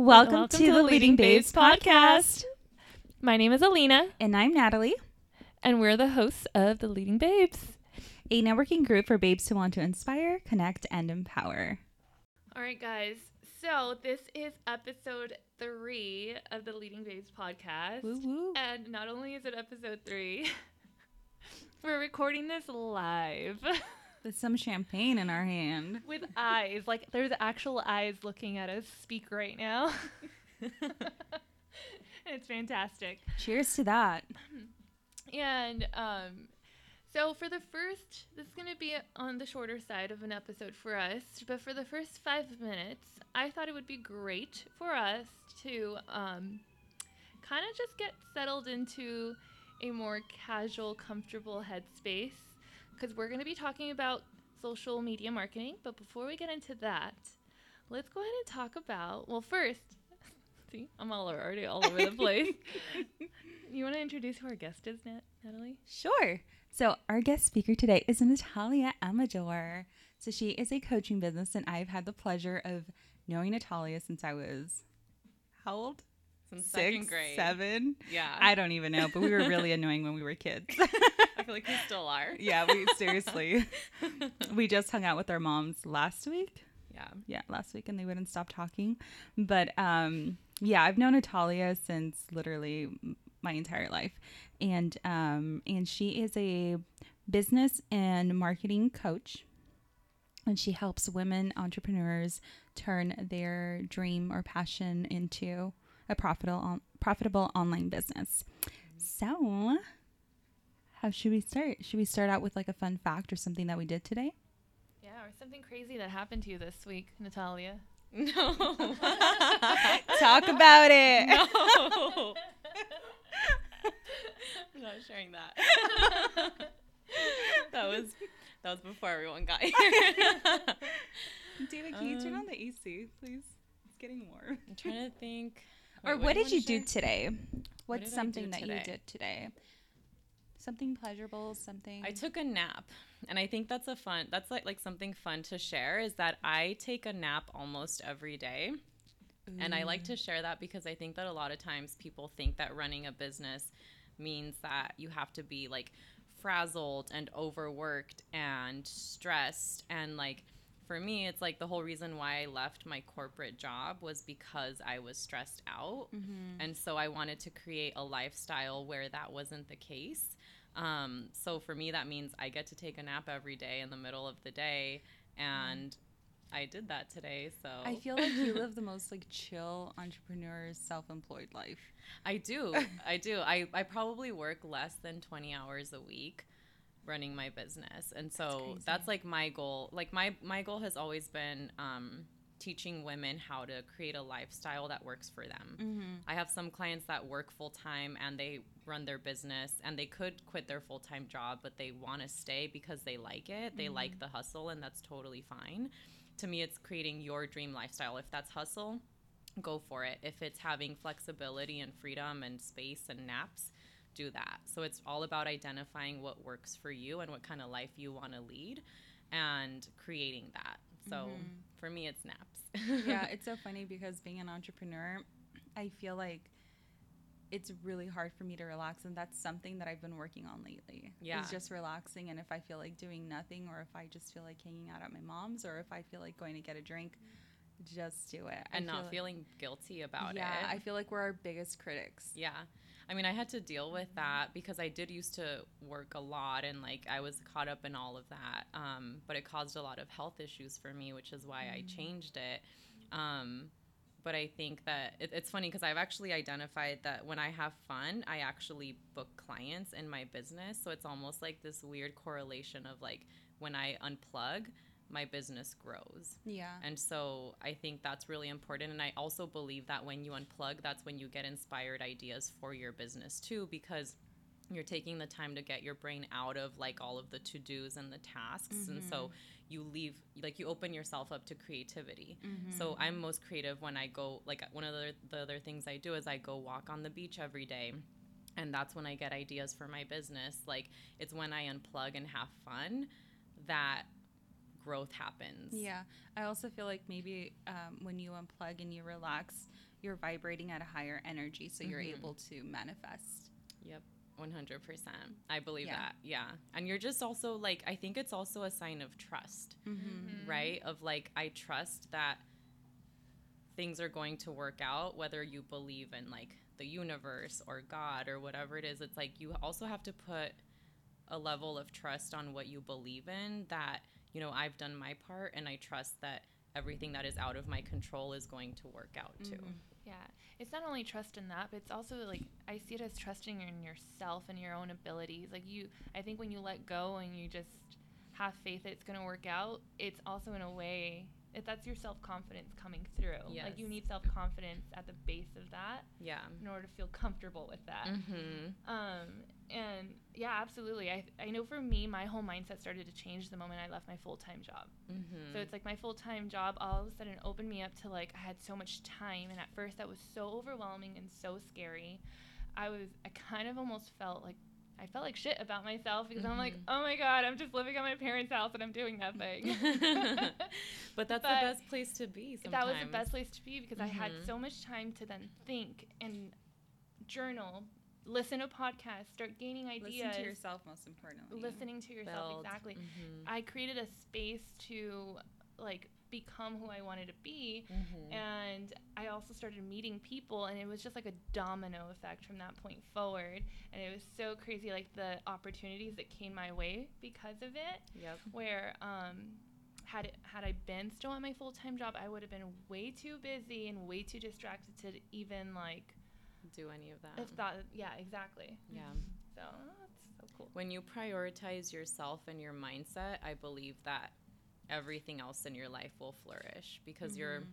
Welcome, to, the Leading Babes podcast. My name is Alina, And I'm Natalie, and we're the hosts of the Leading Babes. a networking group for babes who want to inspire, connect, and empower. All right, guys. So this is episode three of the Leading Babes podcast. woo. And not only is it episode three, we're recording this live With some champagne in our hand. with eyes. Like there's actual eyes looking at us speak right now. it's fantastic. Cheers to that. And um, so for the first, this is going to be on the shorter side of an episode for us, but for the first five minutes, I thought it would be great for us to um, kind of just get settled into a more casual, comfortable headspace because we're going to be talking about social media marketing. But before we get into that, let's go ahead and talk about, well, first, see, I'm all already all over the place. You want to introduce who our guest is, Nat- Natalie? Sure. So, our guest speaker today is Natalia Amador. So, she is a coaching business, and I've had the pleasure of knowing Natalia since I was how old? Since Six, second grade. seven? Yeah. I don't even know, but we were really annoying when we were kids. Feel like we still are. yeah, we seriously. we just hung out with our moms last week. Yeah. yeah last week and they wouldn't stop talking but um yeah i've known natalia since literally my entire life and um and she is a business and marketing coach and she helps women entrepreneurs turn their dream or passion into a profitable profitable online business so how should we start should we start out with like a fun fact or something that we did today Yeah, or something crazy that happened to you this week, Natalia. No. talk about it no. I'm not sharing that. that was that was before everyone got here. David, can you turn Um, on the AC, please? It's getting warm. I'm trying to think. or Wait, what, did you wanna do today? What's did I do something that you did today? Something pleasurable, something. I took a nap, and I think that's a fun. That's like like something fun to share. Is that I take a nap almost every day. And I like to mm. share that because I think that a lot of times people think that running a business means that you have to be like frazzled and overworked and stressed. And like for me, it's like the whole reason why I left my corporate job was because I was stressed out. Mm-hmm. And so I wanted to create a lifestyle where that wasn't the case. Um, so for me, that means I get to take a nap every day in the middle of the day. And I did that today. So I feel like you live the most like chill entrepreneur, self-employed life. I do. I do. I, I probably work less than 20 hours a week running my business. And so crazy. that's, like my goal. Like my my goal has always been um, teaching women how to create a lifestyle that works for them. Mm-hmm. I have some clients that work full time and they run their business and they could quit their full time job, but they want to stay because they like it. They like mm-hmm. the hustle, and that's totally fine. To me, it's creating your dream lifestyle. If that's hustle, go for it. If it's having flexibility and freedom and space and naps, do that. So it's all about identifying what works for you and what kind of life you want to lead and creating that. So mm-hmm. For me, it's naps. yeah, it's so funny because being an entrepreneur, I feel like it's really hard for me to relax and that's something that I've been working on lately. Yeah. It's just relaxing and if I feel like doing nothing or if I just feel like hanging out at my mom's or if I feel like going to get a drink, just do it. I and feel not like- feeling guilty about yeah, it. I feel like we're our biggest critics. Yeah. I mean, I had to deal with that because I did used to work a lot and like I was caught up in all of that. Um, but it caused a lot of health issues for me, which is why I changed it. Um, but I think that it, it's funny because I've actually identified that when I have fun, I actually book clients in my business. So it's almost like this weird correlation of like when I unplug, my business grows. Yeah. And so I think that's really important. And I also believe that when you unplug, that's when you get inspired ideas for your business too, because you're taking the time to get your brain out of like all of the to dos and the tasks. And so mm-hmm. you leave, like, you open yourself up to creativity. Mm-hmm. So I'm most creative when I go, like, one of the, the other things I do is I go walk on the beach every day. And that's when I get ideas for my business. Like, it's when I unplug and have fun that growth happens. Yeah. I also feel like maybe um, when you unplug and you relax, you're vibrating at a higher energy, so you're Mhm. able to manifest. Yep. 100%. I believe Yeah. that. Yeah. And you're just also like, I think it's also a sign of trust, Mhm. right? Of like, I trust that things are going to work out, whether you believe in like the universe or God or whatever it is. It's like you also have to put a level of trust on what you believe in that, you know, I've done my part and I trust that everything that is out of my control is going to work out too. Mhm. Yeah, it's not only trust in that, but it's also like I see it as trusting in yourself and your own abilities. Like you, I think when you let go and you just have faith that it's going to work out, it's also in a way if that's your self confidence coming through. Like you need self confidence at the base of that Yeah. in order to feel comfortable with that. Mm-hmm. Um, and yeah, absolutely. I, I know for me, my whole mindset started to change the moment I left my full time job. Mm-hmm. So it's like my full time job all of a sudden opened me up to like I had so much time, and at first that was so overwhelming and so scary. I was I kind of almost felt like I felt like shit about myself because I'm like, Mhm. oh my god, I'm just living at my parents' house and I'm doing nothing. but that's But the best place to be. Sometimes. that was the best place to be because I had Mhm. so much time to then think and journal, listen to podcasts, start gaining ideas, Listen to yourself, most importantly. listening to yourself Build. exactly. Mhm. I created a space to like become who I wanted to be Mhm. and I also started meeting people and it was just like a domino effect from that point forward and it was so crazy like the opportunities that came my way because of it Yep. where um had it, had I been still at my full-time job I would have been way too busy and way too distracted to even like Do any of that. have thought yeah exactly Yeah. so that's so cool When you prioritize yourself and your mindset, I believe that everything else in your life will flourish because you're Mhm.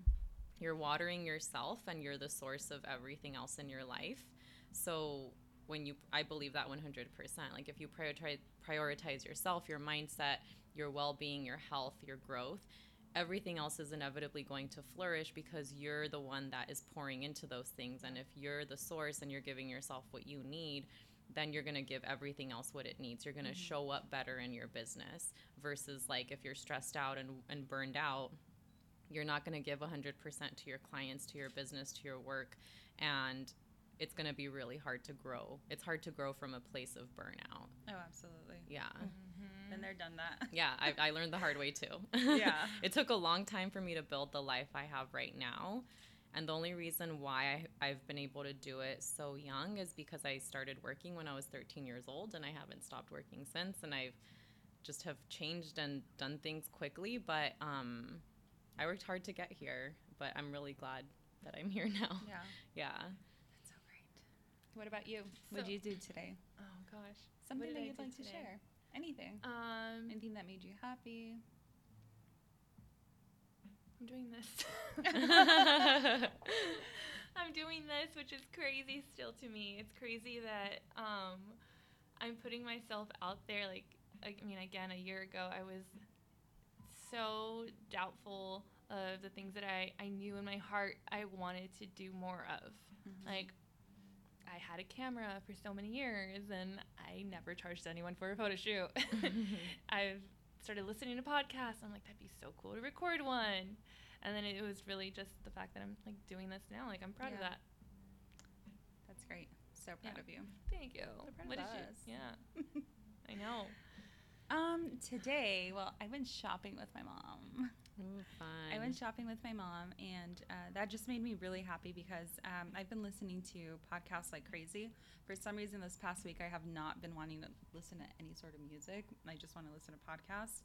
you're watering yourself and you're the source of everything else in your life. So when you I believe that 100%. Like if you prioritize prioritize yourself, your mindset, your well-being, your health, your growth, everything else is inevitably going to flourish because you're the one that is pouring into those things and if you're the source and you're giving yourself what you need, then you're going to give everything else what it needs. You're going to show up better in your business versus like if you're stressed out and, and burned out, you're not going to give 100% to your clients, to your business, to your work. And it's going to be really hard to grow. It's hard to grow from a place of burnout. Oh, absolutely. Yeah. mm-hmm. Been there, done that. Yeah, I, I learned the hard way too. Yeah. it took a long time for me to build the life I have right now. And the only reason why I, I've been able to do it so young is because I started working when I was 13 years old and I haven't stopped working since. And I've just have changed and done things quickly. But um, I worked hard to get here. But I'm really glad that I'm here now. Yeah. Yeah. That's so great. What about you? What So- did you do today? oh gosh Something that you'd do like to share. Anything. um Anything that made you happy. I'm doing this. I'm doing this, which is crazy still to me. It's crazy that um, I'm putting myself out there. Like, I mean, again, a year ago, I was so doubtful of the things that I, I knew in my heart I wanted to do more of. Like, I had a camera for so many years and I never charged anyone for a photo shoot. I've started listening to podcasts. I'm like, that'd be so cool to record one. And then it was really just the fact that I'm like doing this now. Like I'm proud of that. That's great. So proud Yeah. of you. Thank you. So proud What of us. you? Yeah, I know. Um, today, well, I went shopping with my mom. Ooh, fun. I went shopping with my mom, and uh, that just made me really happy because um, I've been listening to podcasts like crazy. For some reason, this past week, I have not been wanting to listen to any sort of music. I just want to listen to podcasts.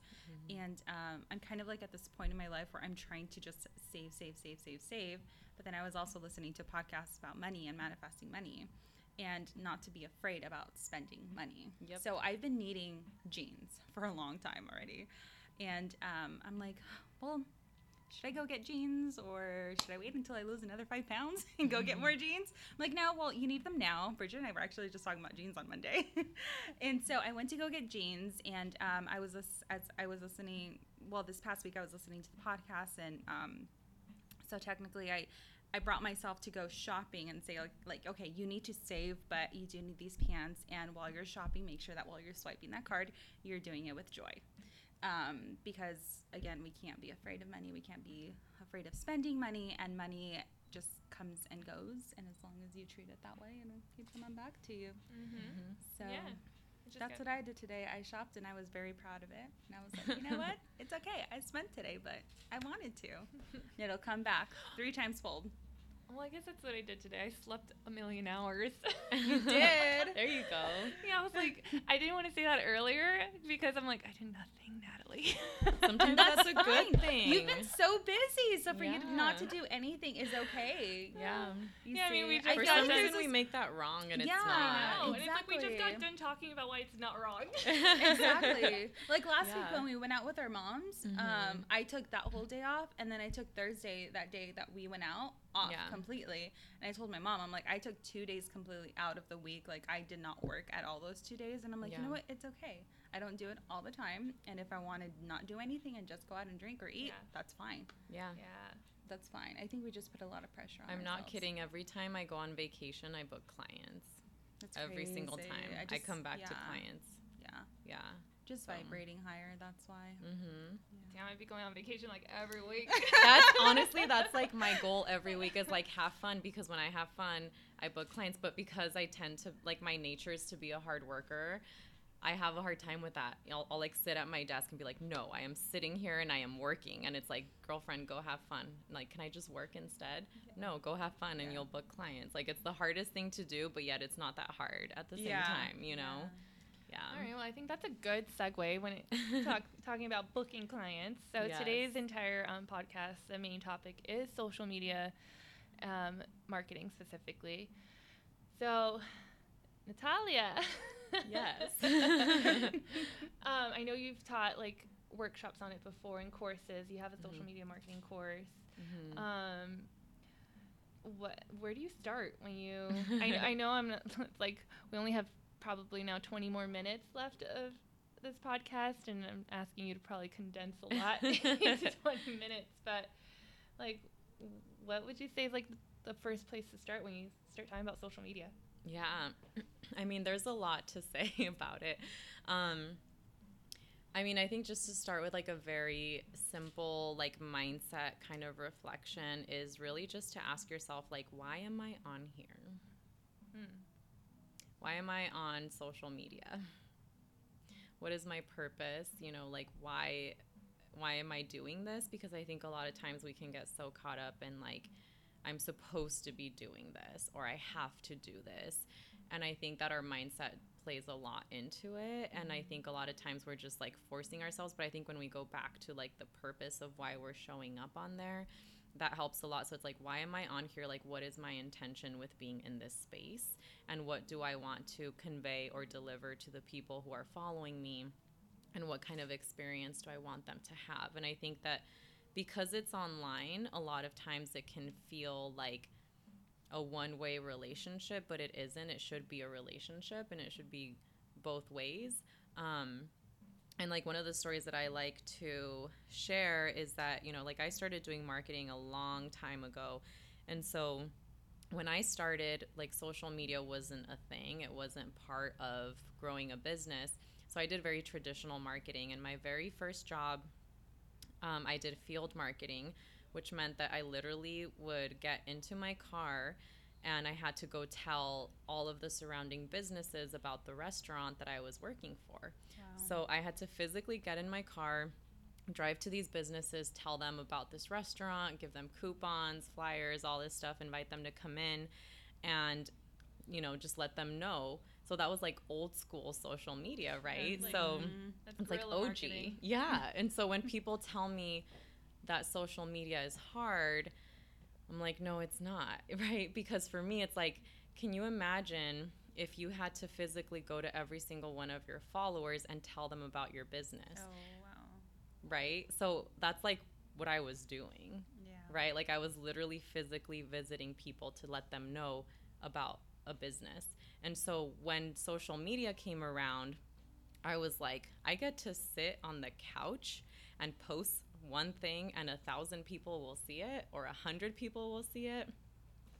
And um, I'm kind of like at this point in my life where I'm trying to just save, save, save, save, save. But then I was also listening to podcasts about money and manifesting money and not to be afraid about spending money. Yep. So I've been needing jeans for a long time already. And um, I'm like, well, should I go get jeans or should I wait until I lose another five pounds and go get more jeans? I'm like, no, well, you need them now. Bridget and I were actually just talking about jeans on Monday. and so I went to go get jeans and um, I was, as I was listening, well, this past week I was listening to the podcast and um, so technically I, I brought myself to go shopping and say like, like, okay, you need to save, but you do need these pants. And while you're shopping, make sure that while you're swiping that card, you're doing it with joy um, because again we can't be afraid of money we can't be afraid of spending money and money just comes and goes, and as long as you treat it that way, it'll keep coming back to you. Mm-hmm. So Yeah. That's good. what I did today. I shopped, and I was very proud of it. And I was like, you know what? It's okay. I spent today, but I wanted to. It'll come back three times fold. Well, I guess that's what I did today. I slept a million hours. You did. There you go. yeah, I was like, I didn't want to say that earlier because I'm like, I did nothing, Natalie. Sometimes that's a good thing. You've been so busy, so for you to not to do anything is okay. Yeah. You Yeah, I mean, we see? just For some reason, we make that wrong, and Yeah. it's not. know, and it's like we just got done talking about why it's not wrong. exactly. Like last week when we went out with our moms, Mhm. um, I took that whole day off, and then I took Thursday that day that we went out off Yeah. completely. And I told my mom, I'm like, I took two days completely out of the week. Like I did not work at all those two days, and I'm like, you know what? It's okay. I don't do it all the time, and if I want to not do anything and just go out and drink or eat, Yeah. that's fine. Yeah. yeah. That's fine. I think we just put a lot of pressure on. I'm not kidding. Every time I go on vacation, I book clients. That's Every single time. I, just- come back to clients. Yeah, Yeah. Just So. vibrating higher. That's why. Mm-hmm. Damn, I'd be going on vacation like every week. That's honestly that's like my goal every week is like have fun because when I have fun, I book clients. But because I tend to like my nature is to be a hard worker, I have a hard time with that. I'll, I'll like sit at my desk and be like, no, I am sitting here and I am working. And it's like, girlfriend, go have fun. Like, can I just work instead? No, go have fun and Yeah. you'll book clients. Like, it's the hardest thing to do, but yet it's not that hard at the same time, you know? Yeah. All right, well, I think that's a good segue when it talk, talking about booking clients. So Yes. today's entire um, podcast, the main topic is social media um, marketing specifically. So, Natalia. Yes. um, I know you've taught like workshops on it before and courses. You have a social Mhm. media marketing course. Mhm. Um, what? Where do you start when you? I, I know I'm not, like we only have probably now 20 more minutes left of this podcast, and I'm asking you to probably condense a lot into 20 minutes. But like, what would you say is like the first place to start when you start talking about social media? Yeah. I mean, there's a lot to say about it. Um, I mean, I think just to start with like a very simple like mindset kind of reflection is really just to ask yourself like why am I on here? Hmm. Why am I on social media? What is my purpose? You know, like why why am I doing this? Because I think a lot of times we can get so caught up in like I'm supposed to be doing this or I have to do this. And I think that our mindset plays a lot into it. And I think a lot of times we're just like forcing ourselves. But I think when we go back to like the purpose of why we're showing up on there, that helps a lot. So it's like, why am I on here? Like, what is my intention with being in this space? And what do I want to convey or deliver to the people who are following me? And what kind of experience do I want them to have? And I think that because it's online, a lot of times it can feel like a one way relationship, but it isn't. It should be a relationship and it should be both ways. Um, and like one of the stories that I like to share is that, you know, like I started doing marketing a long time ago. And so when I started, like social media wasn't a thing, it wasn't part of growing a business. So I did very traditional marketing. And my very first job, um, I did field marketing, which meant that I literally would get into my car and I had to go tell all of the surrounding businesses about the restaurant that I was working for. So I had to physically get in my car, drive to these businesses, tell them about this restaurant, give them coupons, flyers, all this stuff, invite them to come in and you know, just let them know. So that was like old school social media, right? like- so mm-hmm. That's it's like OG. marketing. Yeah. And so when people tell me that social media is hard, I'm like, no, it's not, right? Because for me, it's like, can you imagine if you had to physically go to every single one of your followers and tell them about your business, Oh wow. right? So that's like what I was doing, Yeah. right? Like I was literally physically visiting people to let them know about a business. And so when social media came around, I was like, I get to sit on the couch and post one thing and a thousand people will see it or a hundred people will see it.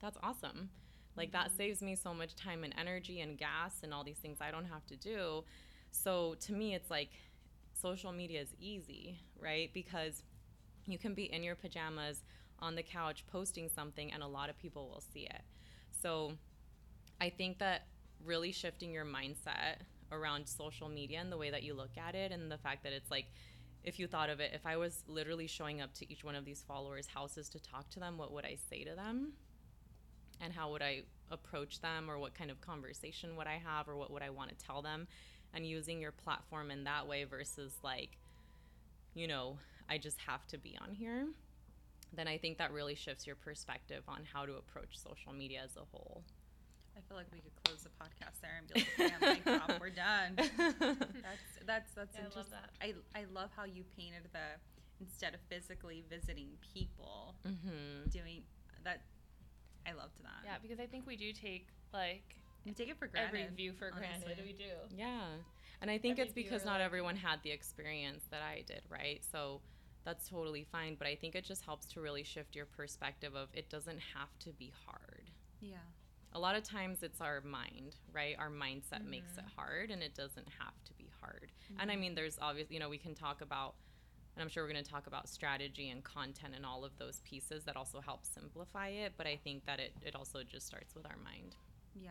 That's awesome. Like that mm-hmm. saves me so much time and energy and gas and all these things I don't have to do. So to me, it's like social media is easy, right? Because you can be in your pajamas on the couch posting something and a lot of people will see it. So I think that really shifting your mindset around social media and the way that you look at it and the fact that it's like if you thought of it, if I was literally showing up to each one of these followers' houses to talk to them, what would I say to them? And how would I approach them, or what kind of conversation would I have, or what would I want to tell them? And using your platform in that way versus like, you know, I just have to be on here, then I think that really shifts your perspective on how to approach social media as a whole. I feel like we could close the podcast there and be like, "Damn, mic drop, we're done." That's that's that's Yeah, I love interesting. that. I I love how you painted the instead of physically visiting people, hmm doing that. I loved that. Yeah, because I think we do take like we take it for granted. every view for granted. honestly. We do. Yeah. And I think Every it's because not like- everyone had the experience that I did, right? So that's totally fine. But I think it just helps to really shift your perspective of it doesn't have to be hard. Yeah. A lot of times it's our mind, right? Our mindset mm-hmm. makes it hard and it doesn't have to be hard. And I mm-hmm. mean, there's obviously, you know, we can talk about, and I'm sure we're going to talk about strategy and content and all of those pieces that also help simplify it. But I think that it, it also just starts with our mind. Yeah.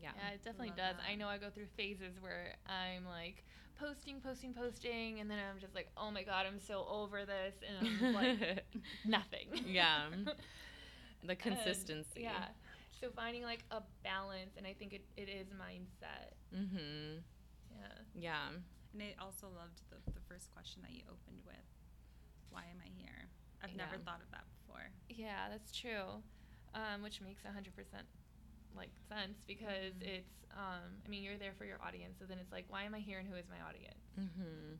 Yeah. Yeah, it definitely Love does. that. I know I go through phases where I'm like posting, posting, posting, and then I'm just like, oh my god, I'm so over this, and I'm like nothing. yeah. The And, consistency. yeah. So finding like a balance, and I think it, it is mindset. Mm-hmm. Yeah. Yeah. And I also loved the, the first question that you opened with. Why am I here? I've never thought of that before. Yeah, that's true. Um, which makes hundred percent like sense because Mhm. it's um, I mean you're there for your audience, so then it's like why am I here and who is my audience? Mm-hmm.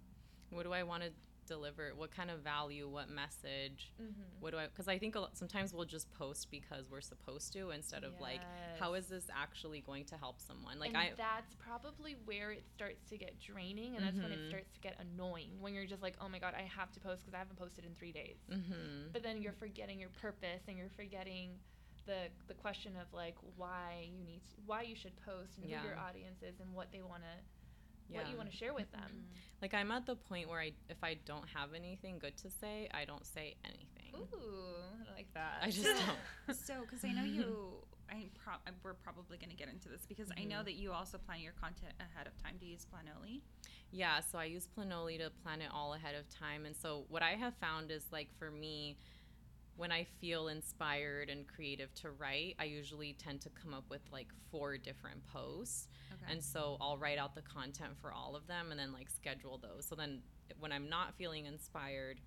What do I want to deliver? What kind of value? What message? Mm-hmm. What do I? Because I think a lot, sometimes we'll just post because we're supposed to, instead of like, how is this actually going to help someone? Like and I. that's probably where it starts to get draining, and that's when it Mhm. starts to get annoying. When you're just like, oh my god, I have to post because I haven't posted in three days. Mm-hmm. But then you're forgetting your purpose, and you're forgetting the the question of like why you need to, why you should post and Yeah. who your audience is and what they want to Yeah. what you want to share with them. Mm-hmm. Like I'm at the point where I, if I don't have anything good to say, I don't say anything. Ooh, I like that. I just don't. So, because I know you, I pro- we're probably going to get into this because I know Mhm. that you also plan your content ahead of time. Do you use Planoly? Yeah, so I use Planoly to plan it all ahead of time. And so what I have found is like for me, when I feel inspired and creative to write, I usually tend to come up with like four different posts. Okay. And so I'll write out the content for all of them and then like schedule those. So then when I'm not feeling inspired,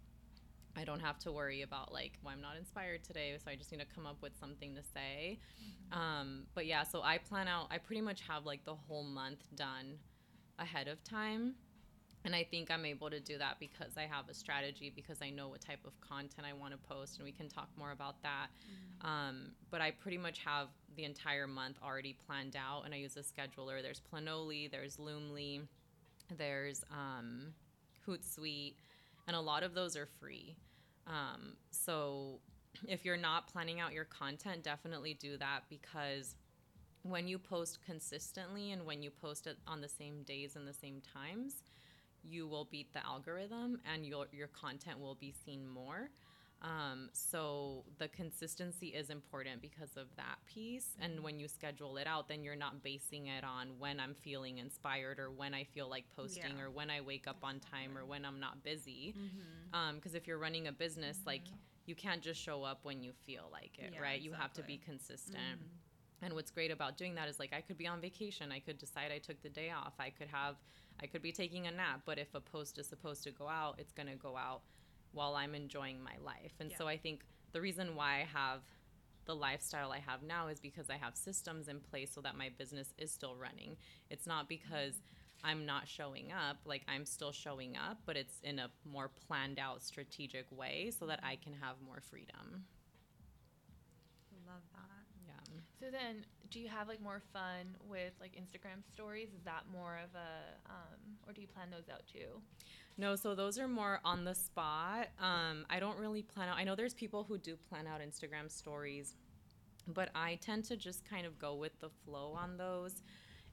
I don't have to worry about like, well, I'm not inspired today, so I just need to come up with something to say. Um, but yeah, so I plan out, I pretty much have like the whole month done ahead of time. And I think I'm able to do that because I have a strategy, because I know what type of content I want to post, and we can talk more about that. Um, but I pretty much have the entire month already planned out, and I use a scheduler. There's Planoly, there's Loomly, there's um, Hootsuite, and a lot of those are free. Um, so if you're not planning out your content, definitely do that because when you post consistently and when you post it on the same days and the same times, you will beat the algorithm and your your content will be seen more. Um, so the consistency is important because of that piece. And when you schedule it out, then you're not basing it on when I'm feeling inspired or when I feel like posting Yeah. or when I wake up on time or when I'm not busy. Mm-hmm. Because if you're running a business, like you can't just show up when you feel like it, Yeah, right? You have to be exactly. consistent. And what's great about doing that is like I could be on vacation. I could decide I took the day off. I could have I could be taking a nap, but if a post is supposed to go out, it's going to go out while I'm enjoying my life. And Yeah. so I think the reason why I have the lifestyle I have now is because I have systems in place so that my business is still running. It's not because mm-hmm. I'm not showing up, like I'm still showing up, but it's in a more planned out strategic way so that mm-hmm. I can have more freedom. Love that. So then, do you have like more fun with like Instagram stories? Is that more of a, um, or do you plan those out too? No, so those are more on the spot. Um, I don't really plan out. I know there's people who do plan out Instagram stories, but I tend to just kind of go with the flow on those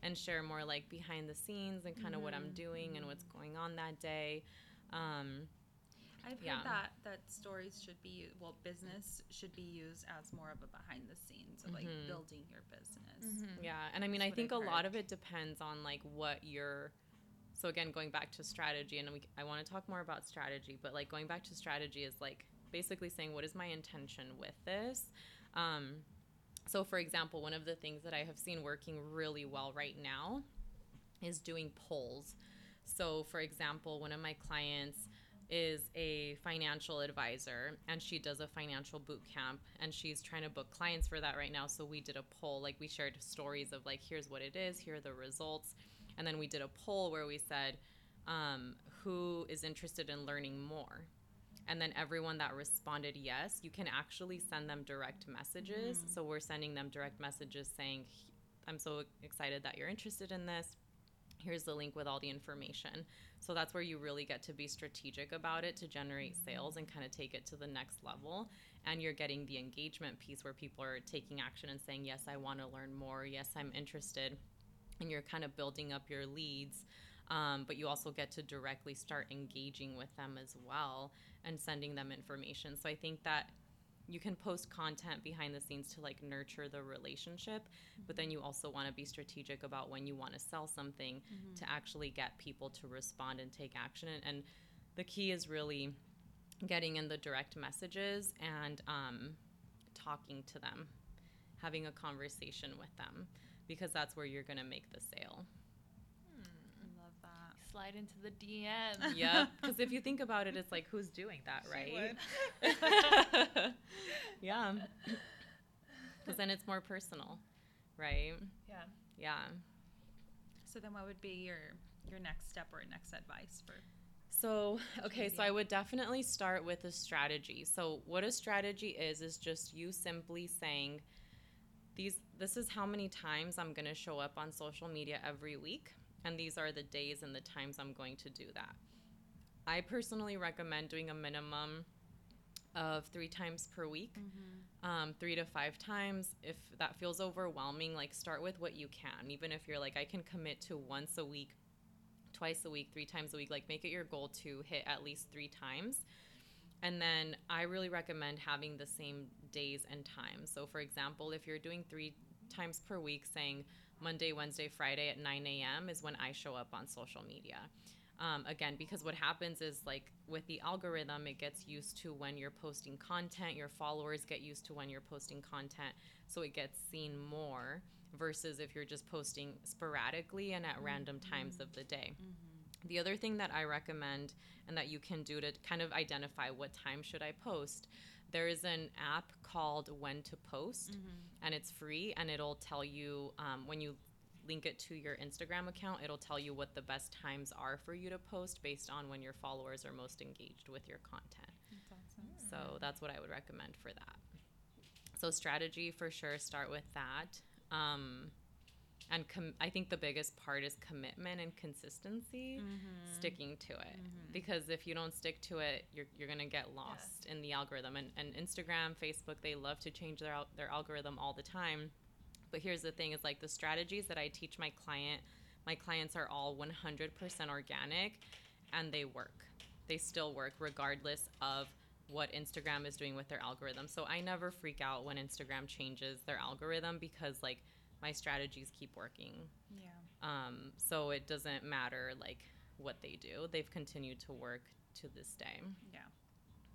and share more like behind the scenes and kind of what I'm doing and what's going on that day. Um, I've Yeah. heard that that stories should be well, business should be used as more of a behind the scenes of like Mhm. building your business. Mm-hmm. Yeah, and I mean, That's I think I've a lot of it depends on like what you're. So again, going back to strategy, and we, I want to talk more about strategy, but like going back to strategy is like basically saying what is my intention with this. Um, so, for example, one of the things that I have seen working really well right now is doing polls. So, for example, one of my clients is a financial advisor and she does a financial boot camp and she's trying to book clients for that right now. So, we did a poll, like, we shared stories of, like, here's what it is, here are the results. And then we did a poll where we said, um, who is interested in learning more? And then everyone that responded yes, you can actually send them direct messages. So we're sending them direct messages saying, I'm so excited that you're interested in this. Here's the link with all the information. So that's where you really get to be strategic about it to generate sales and kind of take it to the next level. And you're getting the engagement piece where people are taking action and saying, Yes, I want to learn more. Yes, I'm interested. And you're kind of building up your leads. Um, but you also get to directly start engaging with them as well and sending them information. So I think that you can post content behind the scenes to like nurture the relationship, but then you also want to be strategic about when you want to sell something to actually get people to respond and take action. And, and the key is really getting in the direct messages and um, talking to them, having a conversation with them, because that's where you're going to make the sale. I love that. Slide into the DM. yeah, because if you think about it, it's like who's doing that, right? yeah, because then it's more personal, right? Yeah. Yeah. So then, what would be your your next step or next advice for? So, okay, so. I would definitely start with a strategy. So, what a strategy is is just you simply saying these this is how many times I'm going to show up on social media every week and these are the days and the times I'm going to do that. I personally recommend doing a minimum of 3 times per week. Um, 3 to 5 times if that feels overwhelming like start with what you can even if you're like I can commit to once a week twice a week, three times a week. Like, make it your goal to hit at least three times. And then I really recommend having the same days and times. So, for example, if you're doing three times per week, saying Monday, Wednesday, Friday at 9 a.m. is when I show up on social media. Um, again, because what happens is like with the algorithm, it gets used to when you're posting content, your followers get used to when you're posting content, so it gets seen more versus if you're just posting sporadically and at random times of the day. The other thing that I recommend and that you can do to kind of identify what time should I post, there is an app called When to Post, and it's free, and it'll tell you um, when you link it to your Instagram account, it'll tell you what the best times are for you to post based on when your followers are most engaged with your content. That's awesome. So that's what I would recommend for that. So strategy for sure, start with that. Um, and com- I think the biggest part is commitment and consistency, mm-hmm. sticking to it. Mm-hmm. Because if you don't stick to it, you're, you're gonna get lost in the algorithm. And, and Instagram, Facebook, they love to change their al- their algorithm all the time. But here's the thing: is like the strategies that I teach my client. My clients are all 100% organic, and they work. They still work regardless of what Instagram is doing with their algorithm. So I never freak out when Instagram changes their algorithm because like my strategies keep working. Yeah. Um, so it doesn't matter like what they do. They've continued to work to this day. Yeah.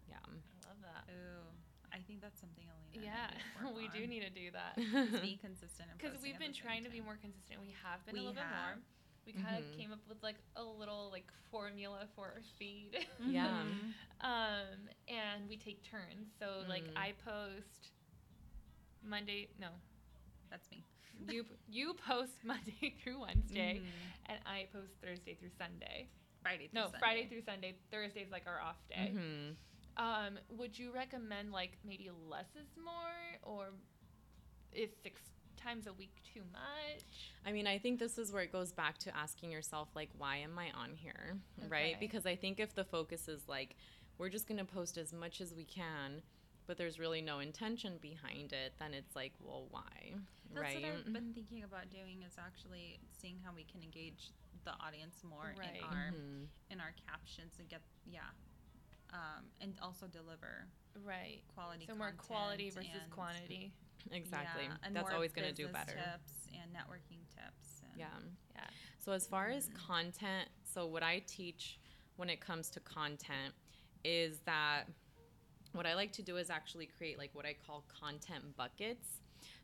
Yeah. I love that. Ooh, I think that's something Alina. I Yeah, need to work we do need to do that. Just be consistent. Because we've been the same trying to be more consistent. We have been We a little bit more. We kind of came up with like a little like formula for our feed. Yeah. Um, and we take turns. So like Mhm. I post Monday. No, That's me. You you post Monday through Wednesday, Mhm. and I post Thursday through Sunday. Friday. Through No, Sunday. Friday through Sunday. Thursday's like our off day. Mhm. Um, would you recommend like maybe less is more, or is six times a week too much? I mean, I think this is where it goes back to asking yourself, like, why am I on here? Right? Because I think if the focus is like, we're just going to post as much as we can, but there's really no intention behind it, then it's like, well, why? That's right? what I've been thinking about doing is actually seeing how we can engage the audience more Right. in our Mhm. in our captions and get yeah um, and also deliver Right. quality. So more quality versus and- quantity. Exactly. Yeah, and That's more always going to do better. Tips and networking tips. And Yeah. Yeah. So as far as Mm-hmm. content, so what I teach when it comes to content is that what I like to do is actually create like what I call content buckets.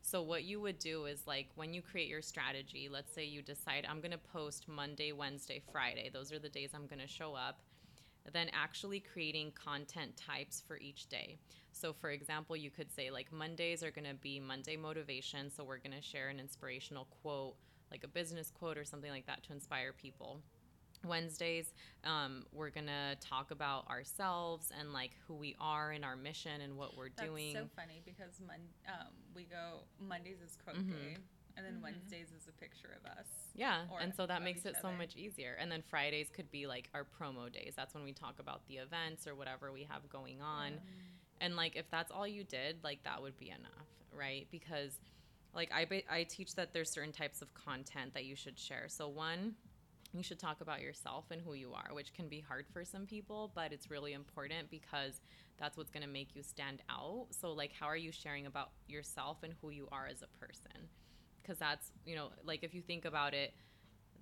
So what you would do is like when you create your strategy, let's say you decide I'm going to post Monday, Wednesday, Friday. Those are the days I'm going to show up. Then actually creating content types for each day. So for example, you could say like Mondays are going to be Monday motivation, so we're going to share an inspirational quote, like a business quote or something like that to inspire people. Wednesdays, um, we're gonna talk about ourselves and like who we are and our mission and what we're That's doing. so funny because mon- um, we go Mondays is quote Mhm. day, and then Wednesdays is a picture of us. Yeah, and so that makes each it so much easier. And then Fridays could be like our promo days. That's when we talk about the events or whatever we have going on. And like if that's all you did, like that would be enough, right? Because like I I teach that there's certain types of content that you should share. So one, you should talk about yourself and who you are, which can be hard for some people, but it's really important because that's what's going to make you stand out. So like how are you sharing about yourself and who you are as a person? Cuz that's, you know, like if you think about it,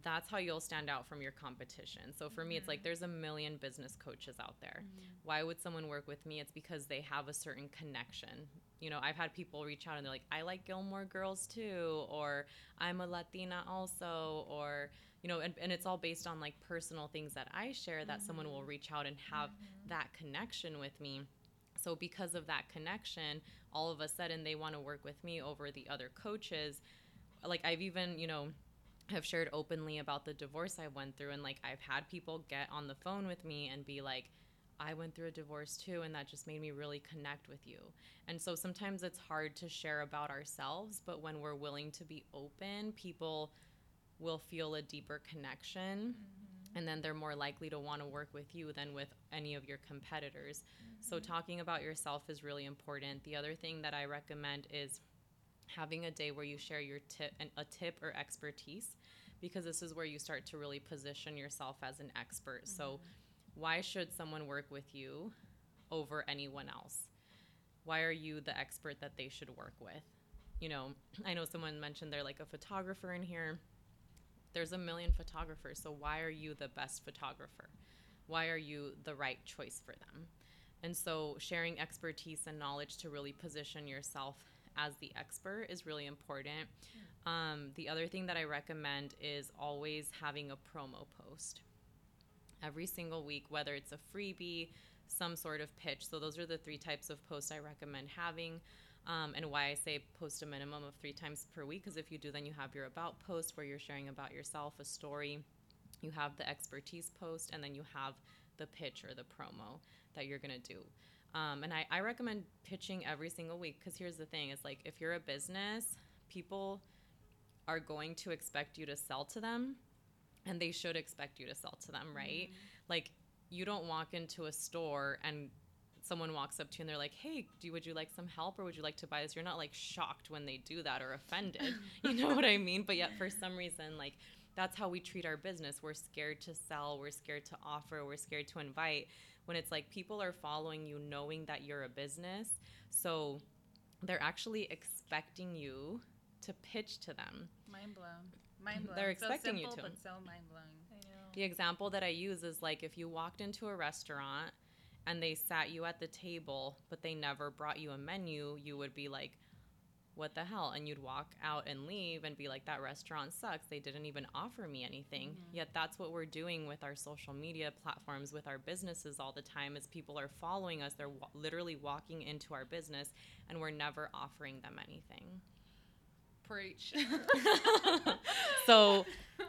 that's how you'll stand out from your competition. So for me, it's like mm-hmm. there's a million business coaches out there. Mm-hmm. Why would someone work with me? It's because they have a certain connection. You know, I've had people reach out and they're like, I like Gilmore Girls too, or I'm a Latina also, or, you know, and, and it's all based on like personal things that I share that someone will mm-hmm. reach out and have mm-hmm. that connection with me. So because of that connection, all of a sudden they want to work with me over the other coaches. Like I've even, you know, have shared openly about the divorce I went through and like I've had people get on the phone with me and be like I went through a divorce too and that just made me really connect with you. And so sometimes it's hard to share about ourselves, but when we're willing to be open, people will feel a deeper connection mm-hmm. and then they're more likely to want to work with you than with any of your competitors. So mm-hmm. talking about yourself is really important. The other thing that I recommend is having a day where you share your tip and a tip or expertise because this is where you start to really position yourself as an expert. So mm-hmm. Why should someone work with you over anyone else? Why are you the expert that they should work with? You know, I know someone mentioned they're like a photographer in here. There's a million photographers, so why are you the best photographer? Why are you the right choice for them? And so, sharing expertise and knowledge to really position yourself as the expert is really important. Um, the other thing that I recommend is always having a promo post every single week, whether it's a freebie, some sort of pitch. So, those are the three types of posts I recommend having. Um, and why I say post a minimum of three times per week, because if you do, then you have your about post where you're sharing about yourself, a story, you have the expertise post, and then you have the pitch or the promo that you're going to do. Um, and I, I recommend pitching every single week because here's the thing is like if you're a business, people are going to expect you to sell to them and they should expect you to sell to them, right? Mm-hmm. Like you don't walk into a store and someone walks up to you and they're like, "Hey, do would you like some help or would you like to buy this?" You're not like shocked when they do that or offended. you know what I mean? But yet for some reason like that's how we treat our business. We're scared to sell, we're scared to offer, we're scared to invite when it's like people are following you knowing that you're a business. So they're actually expecting you to pitch to them. Mind blown. Mind blown. They're so expecting you to. But so mind blowing. I know. The example that I use is like if you walked into a restaurant and they sat you at the table, but they never brought you a menu, you would be like, what the hell? And you'd walk out and leave and be like, that restaurant sucks. They didn't even offer me anything. Mm-hmm. Yet that's what we're doing with our social media platforms, with our businesses all the time, is people are following us. They're wa- literally walking into our business and we're never offering them anything. Preach. so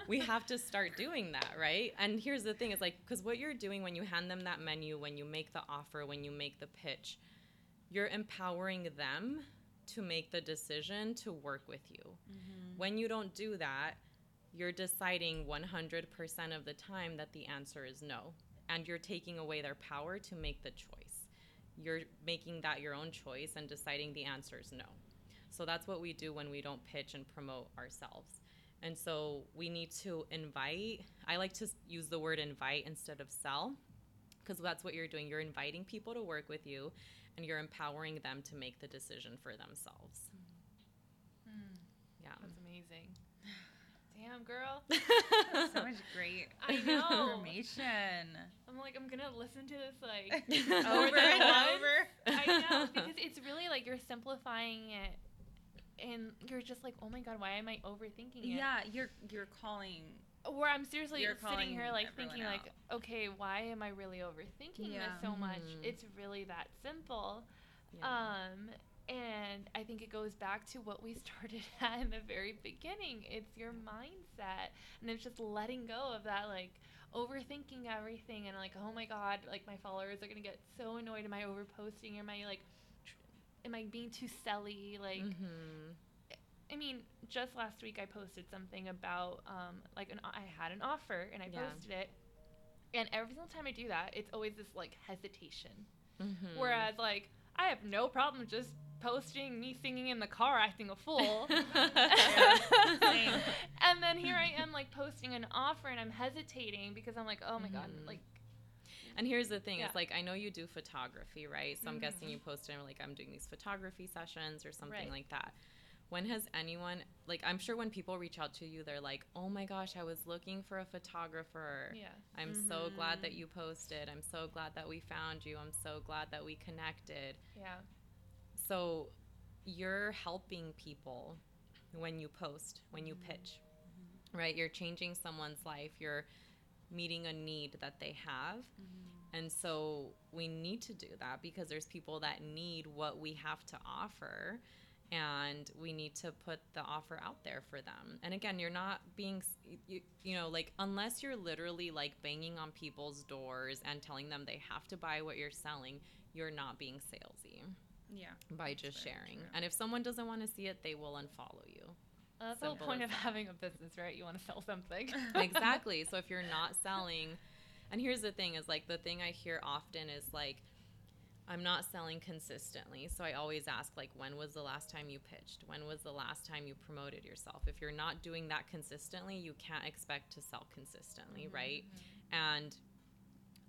we have to start doing that right? And here's the thing is like because what you're doing when you hand them that menu when you make the offer when you make the pitch you're empowering them to make the decision to work with you. Mm-hmm. When you don't do that you're deciding 100% of the time that the answer is no and you're taking away their power to make the choice. You're making that your own choice and deciding the answer is no so that's what we do when we don't pitch and promote ourselves. And so we need to invite, I like to use the word invite instead of sell because that's what you're doing. You're inviting people to work with you and you're empowering them to make the decision for themselves. Mm. Yeah. That's amazing. Damn, girl. so much great I know. information. I'm like, I'm gonna listen to this like Over and over. I know because it's really like you're simplifying it, and you're just like, oh my god, why am I overthinking it? Yeah, you're you're calling. Where I'm seriously You're sitting here like everyone thinking like, okay, why am I really overthinking Yeah. this so much? Mhm. It's really that simple. Yeah. Um, and I think it goes back to what we started at in the very beginning. It's your mindset, and it's just letting go of that, like overthinking everything, and like, oh my god, like my followers are gonna get so annoyed. Am I overposting? Am I like, tr- am I being too selly? Like, Mhm. I mean, just last week I posted something about um, like an I had an offer and I Yeah. posted it, and every single time I do that, it's always this like hesitation. Mhm. Whereas like I have no problem just posting me singing in the car acting a fool. and then here I am like posting an offer and I'm hesitating because I'm like, oh my god, Mhm. like And here's the thing: Yeah. it's like I know you do photography, right? So I'm mm-hmm. guessing you posted and like I'm doing these photography sessions or something Right. like that. When has anyone like I'm sure when people reach out to you, they're like, "Oh my gosh, I was looking for a photographer. yeah. I'm so glad that Mhm. you posted. I'm so glad that we found you. I'm so glad that we connected." Yeah. So you're helping people when you post, when you mm-hmm. pitch, right? You're changing someone's life. You're meeting a need that they have. Mm-hmm. And so we need to do that because there's people that need what we have to offer and we need to put the offer out there for them. And again, you're not being you, you know like unless you're literally like banging on people's doors and telling them they have to buy what you're selling, you're not being salesy Yeah. by just sharing. true. And if someone doesn't want to see it, they will unfollow you. Well, that's the whole point of that. having a business, right? You want to sell something. exactly. So if you're not selling, and here's the thing is like the thing I hear often is like, I'm not selling consistently. So I always ask, like, when was the last time you pitched? When was the last time you promoted yourself? If you're not doing that consistently, you can't expect to sell consistently, mm-hmm. right? And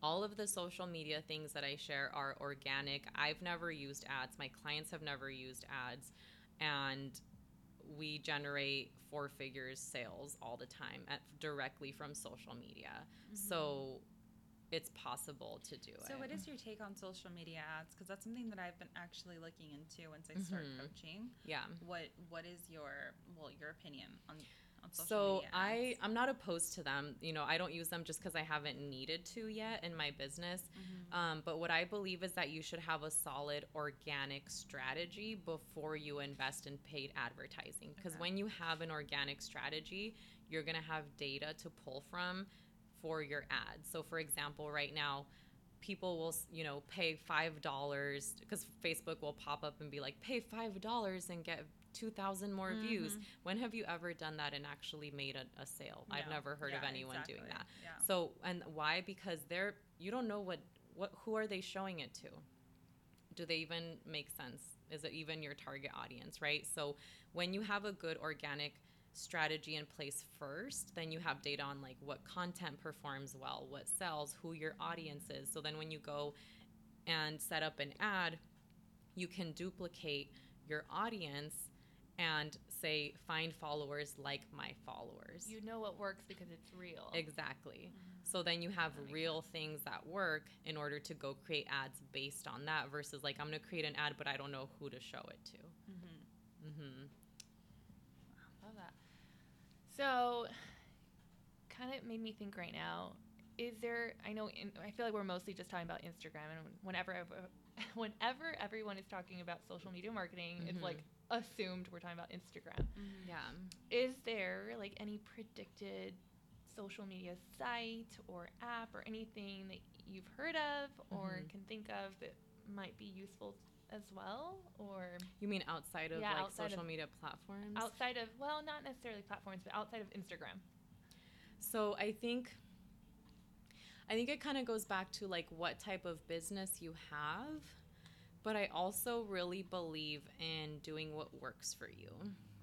all of the social media things that I share are organic. I've never used ads. My clients have never used ads. And we generate four figures sales all the time at, directly from social media. So it's possible to do So, it. So, what is your take on social media ads? Because that's something that I've been actually looking into once I start Mhm. coaching. yeah. What What is your well your opinion on So i i'm not opposed to them. You know, I don't use them just because I haven't needed to yet in my business. Mhm. Um, but what I believe is that you should have a solid organic strategy before you invest in paid advertising. Because Okay. when you have an organic strategy, you're gonna have data to pull from for your ads. So, for example, right now. People will, you know, pay five dollars because Facebook will pop up and be like, "Pay five dollars and get two thousand more views." Mhm. When have you ever done that and actually made a, a sale? I've never heard of Yeah, anyone doing that. Yeah. So and why? Because they're you don't know what what who are they showing it to? Do they even make sense? Is it even your target audience, right? So when you have a good organic strategy in place first, then you have data on like what content performs well, what sells, who your audience is. So then when you go and set up an ad, you can duplicate your audience and say find followers like my followers. you know what works because it's real. Exactly. So then you have real things that work in order to go create ads based on that versus like I'm going to create an ad but I don't know who to show it to. Mhm. Mhm. Love that. So, kind of made me think right now. Is there? I know. In, I feel like we're mostly just talking about Instagram, and whenever, ever- whenever everyone is talking about social media marketing, it's Mhm. like assumed we're talking about Instagram. Mhm. Yeah. Is there like any predicted social media site or app or anything that you've heard of or Mhm. can think of that might be useful as well, or You mean outside of Yeah, like outside social of- media platforms? outside of well, not necessarily platforms, but outside of Instagram? So I think I think it kind of goes back to like what type of business you have, but I also really believe in doing what works for you,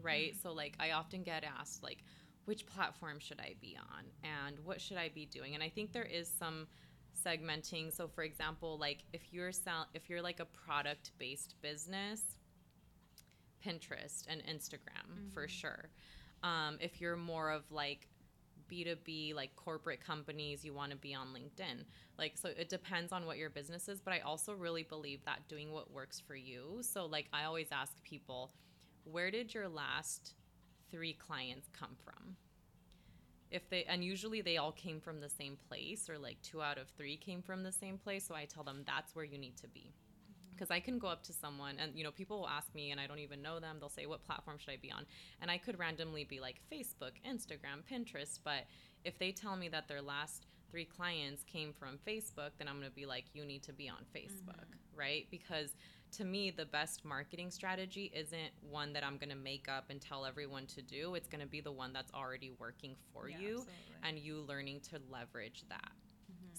right? So like I often get asked like which platform should I be on and what should I be doing? And I think there is some segmenting. So for example, like if you're sell if you're like a product based business, Pinterest and Instagram mm-hmm. for sure. Um, if you're more of like B2B, like corporate companies, you want to be on LinkedIn. Like, so it depends on what your business is. But I also really believe that doing what works for you. So, like, I always ask people, where did your last three clients come from? If they, and usually they all came from the same place, or like two out of three came from the same place. So I tell them that's where you need to be because I can go up to someone and you know people will ask me and I don't even know them. They'll say what platform should I be on? And I could randomly be like Facebook, Instagram, Pinterest, but if they tell me that their last three clients came from Facebook, then I'm going to be like you need to be on Facebook, mm-hmm. right? Because to me the best marketing strategy isn't one that I'm going to make up and tell everyone to do. It's going to be the one that's already working for yeah, you absolutely. and you learning to leverage that.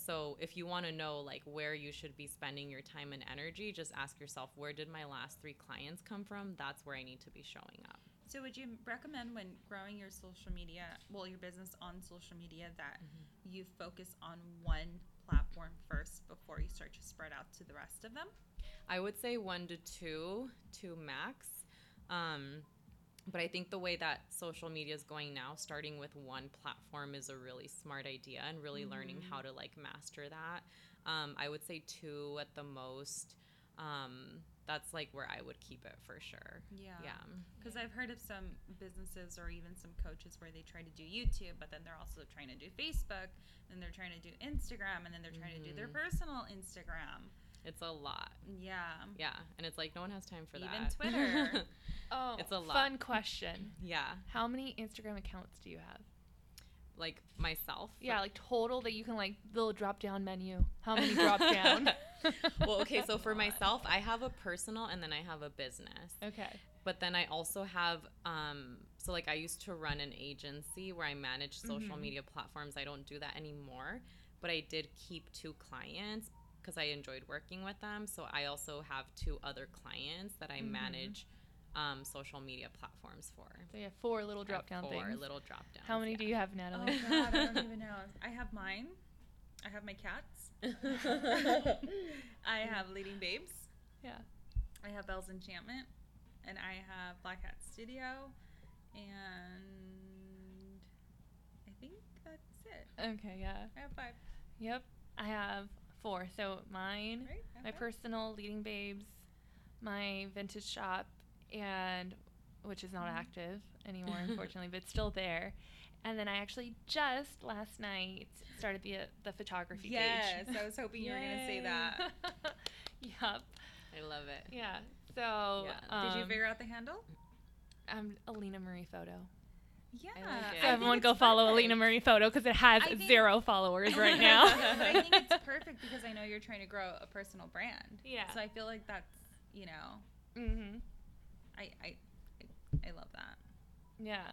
So if you want to know like where you should be spending your time and energy, just ask yourself, where did my last three clients come from? That's where I need to be showing up. So would you recommend when growing your social media, well, your business on social media, that mm-hmm. you focus on one platform first before you start to spread out to the rest of them? I would say one to two, two max. Um, but I think the way that social media is going now, starting with one platform, is a really smart idea, and really mm-hmm. learning how to like master that. Um, I would say two at the most. Um, that's like where I would keep it for sure. Yeah. Yeah. Because I've heard of some businesses or even some coaches where they try to do YouTube, but then they're also trying to do Facebook, and they're trying to do Instagram, and then they're trying mm-hmm. to do their mm-hmm. personal Instagram. It's a lot. Yeah. Yeah, and it's like no one has time for Even that. Even Twitter. oh, it's a lot. Fun question. Yeah. How many Instagram accounts do you have? Like myself? Yeah, like total that you can like the little drop down menu. How many drop down? well, okay, so for myself, I have a personal and then I have a business. Okay. But then I also have um so like I used to run an agency where I managed social mm-hmm. media platforms. I don't do that anymore, but I did keep two clients because I enjoyed working with them. So I also have two other clients that I mm-hmm. manage um, social media platforms for. So you have four little drop down things. Four little drop downs. How many yeah. do you have, Natalie? Oh God, I don't even know. I have mine. I have my cats. I have Leading Babes. Yeah. I have Belle's Enchantment, and I have Black Hat Studio, and I think that's it. Okay. Yeah. I have five. Yep. I have four. So mine, right, okay. my personal Leading Babes, my vintage shop, and which is not mm-hmm. active anymore, unfortunately, but still there. And then I actually just last night started the uh, the photography yes, page. I was hoping you were gonna say that. yep. I love it. Yeah. So, yeah. Um, did you um, figure out the handle? I'm Alina Marie Photo. Yeah. Like so everyone go follow perfect. Alina Marie Photo because it has think, zero followers right now. I think it's perfect because I know you're trying to grow a personal brand. Yeah. So I feel like that's you know. Mhm. I I I love that. Yeah.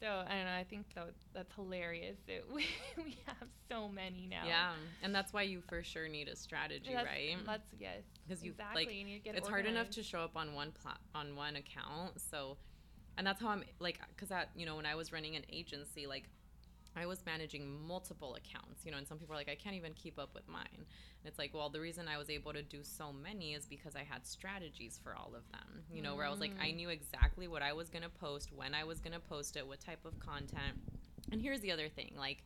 So I don't know. I think that that's hilarious that we, we have so many now. Yeah, and that's why you for sure need a strategy, that's, right? That's yes. Because you exactly. like you it's organized. hard enough to show up on one plat on one account. So and that's how i'm like because that you know when i was running an agency like I was managing multiple accounts, you know, and some people are like, I can't even keep up with mine. And it's like, well, the reason I was able to do so many is because I had strategies for all of them, you know, mm. where I was like, I mm. knew exactly what I was going to post, when I was going to post it, what type of content. And here's the other thing like,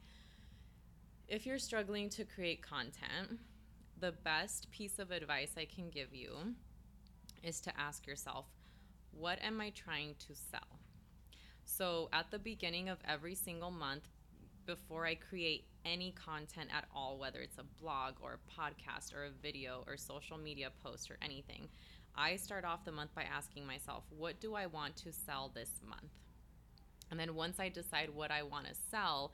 if you're struggling to create content, the best piece of advice I can give you is to ask yourself, what am I trying to sell? So at the beginning of every single month, before I create any content at all, whether it's a blog or a podcast or a video or social media post or anything, I start off the month by asking myself, what do I want to sell this month? And then once I decide what I want to sell,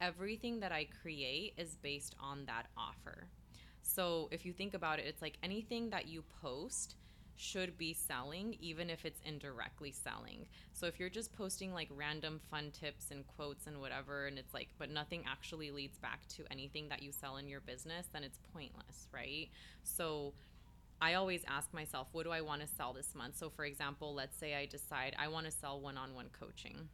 everything that I create is based on that offer. So if you think about it, it's like anything that you post should be selling, even if it's indirectly selling. So if you're just posting like random fun tips and quotes and whatever, and it's like, but nothing actually leads back to anything that you sell in your business, then it's pointless, right? So I always ask myself, what do I want to sell this month? So for example, let's say I decide I want to sell one on one coaching.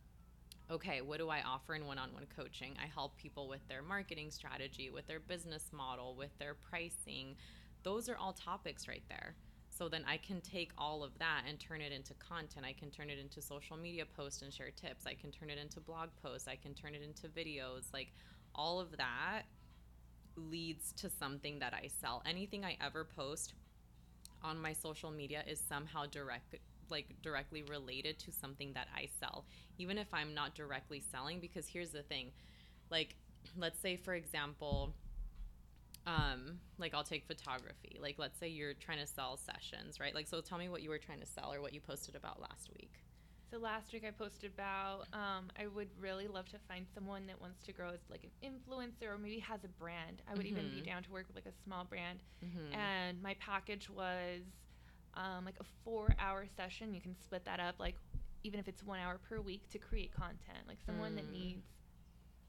okay, what do I offer in one on one coaching? I help people with their marketing strategy, with their business model, with their pricing. Those are all topics right there. So then I can take all of that and turn it into content. I can turn it into social media posts and share tips. I can turn it into blog posts. I can turn it into videos. Like all of that leads to something that I sell. Anything I ever post on my social media is somehow direct like directly related to something that I sell, even if I'm not directly selling. Because here's the thing, like, let's say for example, um, like I'll take photography. Like, let's say you're trying to sell sessions, right? Like, so tell me what you were trying to sell or what you posted about last week. So last week I posted about um, I would really love to find someone that wants to grow as like an influencer or maybe has a brand. I would even be Mhm. down to work with like a small brand. Mm-hmm. And my package was um, like a four-hour session. You can split that up, like even if it's one hour per week, to create content. Like someone that Mm. needs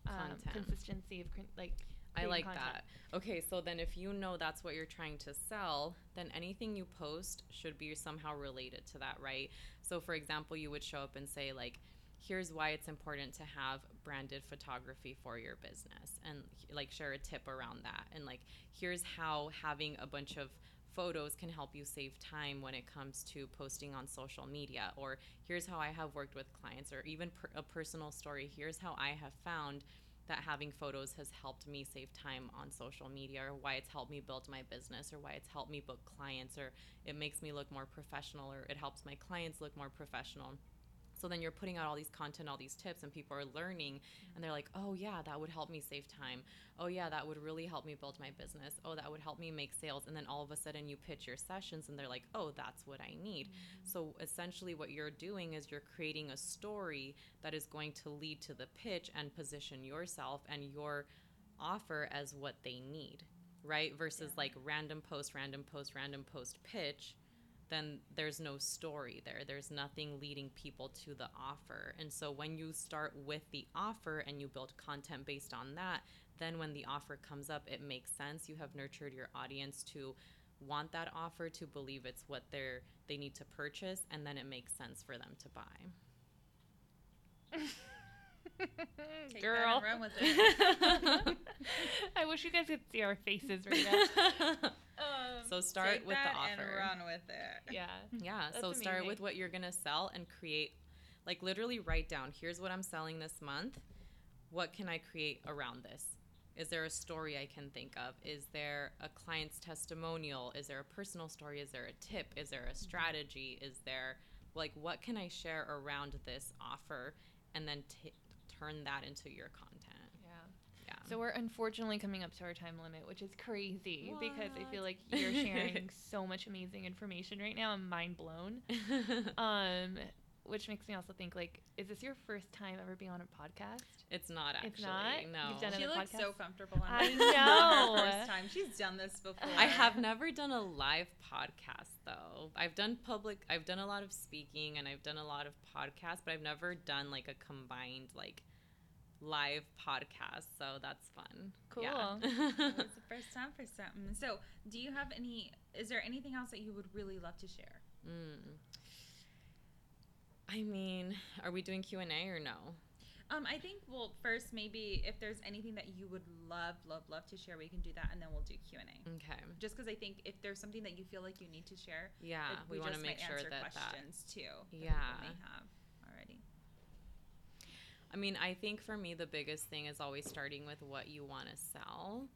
um, Content. consistency of like. I like content. that. Okay, so then if you know that's what you're trying to sell, then anything you post should be somehow related to that, right? So for example, you would show up and say like here's why it's important to have branded photography for your business and like share a tip around that and like here's how having a bunch of photos can help you save time when it comes to posting on social media or here's how I have worked with clients or even per- a personal story here's how I have found that having photos has helped me save time on social media or why it's helped me build my business or why it's helped me book clients or it makes me look more professional or it helps my clients look more professional so then you're putting out all these content all these tips and people are learning and they're like oh yeah that would help me save time. Oh yeah that would really help me build my business. Oh that would help me make sales. And then all of a sudden you pitch your sessions and they're like oh that's what i need. Mm-hmm. So essentially what you're doing is you're creating a story that is going to lead to the pitch and position yourself and your offer as what they need right? Versus like random post random post random post pitch then there's no story there. There's nothing leading people to the offer. And so when you start with the offer and you build content based on that, then when the offer comes up, it makes sense. You have nurtured your audience to want that offer, to believe it's what they're they need to purchase, and then it makes sense for them to buy. Take Girl. run with it. I wish you guys could see our faces right now. Um, so start Take with the offer. and run with it. yeah. Yeah. That's so start with what you're gonna sell and create, like literally write down. Here's what I'm selling this month. What can I create around this? Is there a story I can think of? Is there a client's testimonial? Is there a personal story? Is there a tip? Is there a strategy? Is there like what can I share around this offer, and then t- turn that into your content? Yeah. Yeah. So we're unfortunately coming up to our time limit, which is crazy because I feel like you're sharing so much amazing information right now. I'm mind blown. Um, which makes me also think like, is this your first time ever being on a podcast? it's not actually. It's not? No. You've done She Another looks so comfortable. On I it. know. First time. She's done this before. I have never done a live podcast though. I've done public I've done a lot of speaking and I've done a lot of podcasts, but I've never done like a combined like live podcast. So that's fun. Cool. Yeah. It was the first time for something. So, do you have any? Is there anything else that you would really love to share? Mm. I mean, are we doing Q and A or no? Um, I think well, first maybe if there's anything that you would love, love, love to share, we can do that, and then we'll do Q and A. Okay. Just because I think if there's something that you feel like you need to share, Yeah, it- we, want to make sure answer that that. questions too. that Yeah. May have already. I mean, I think for me the biggest thing is always starting with what you want to sell.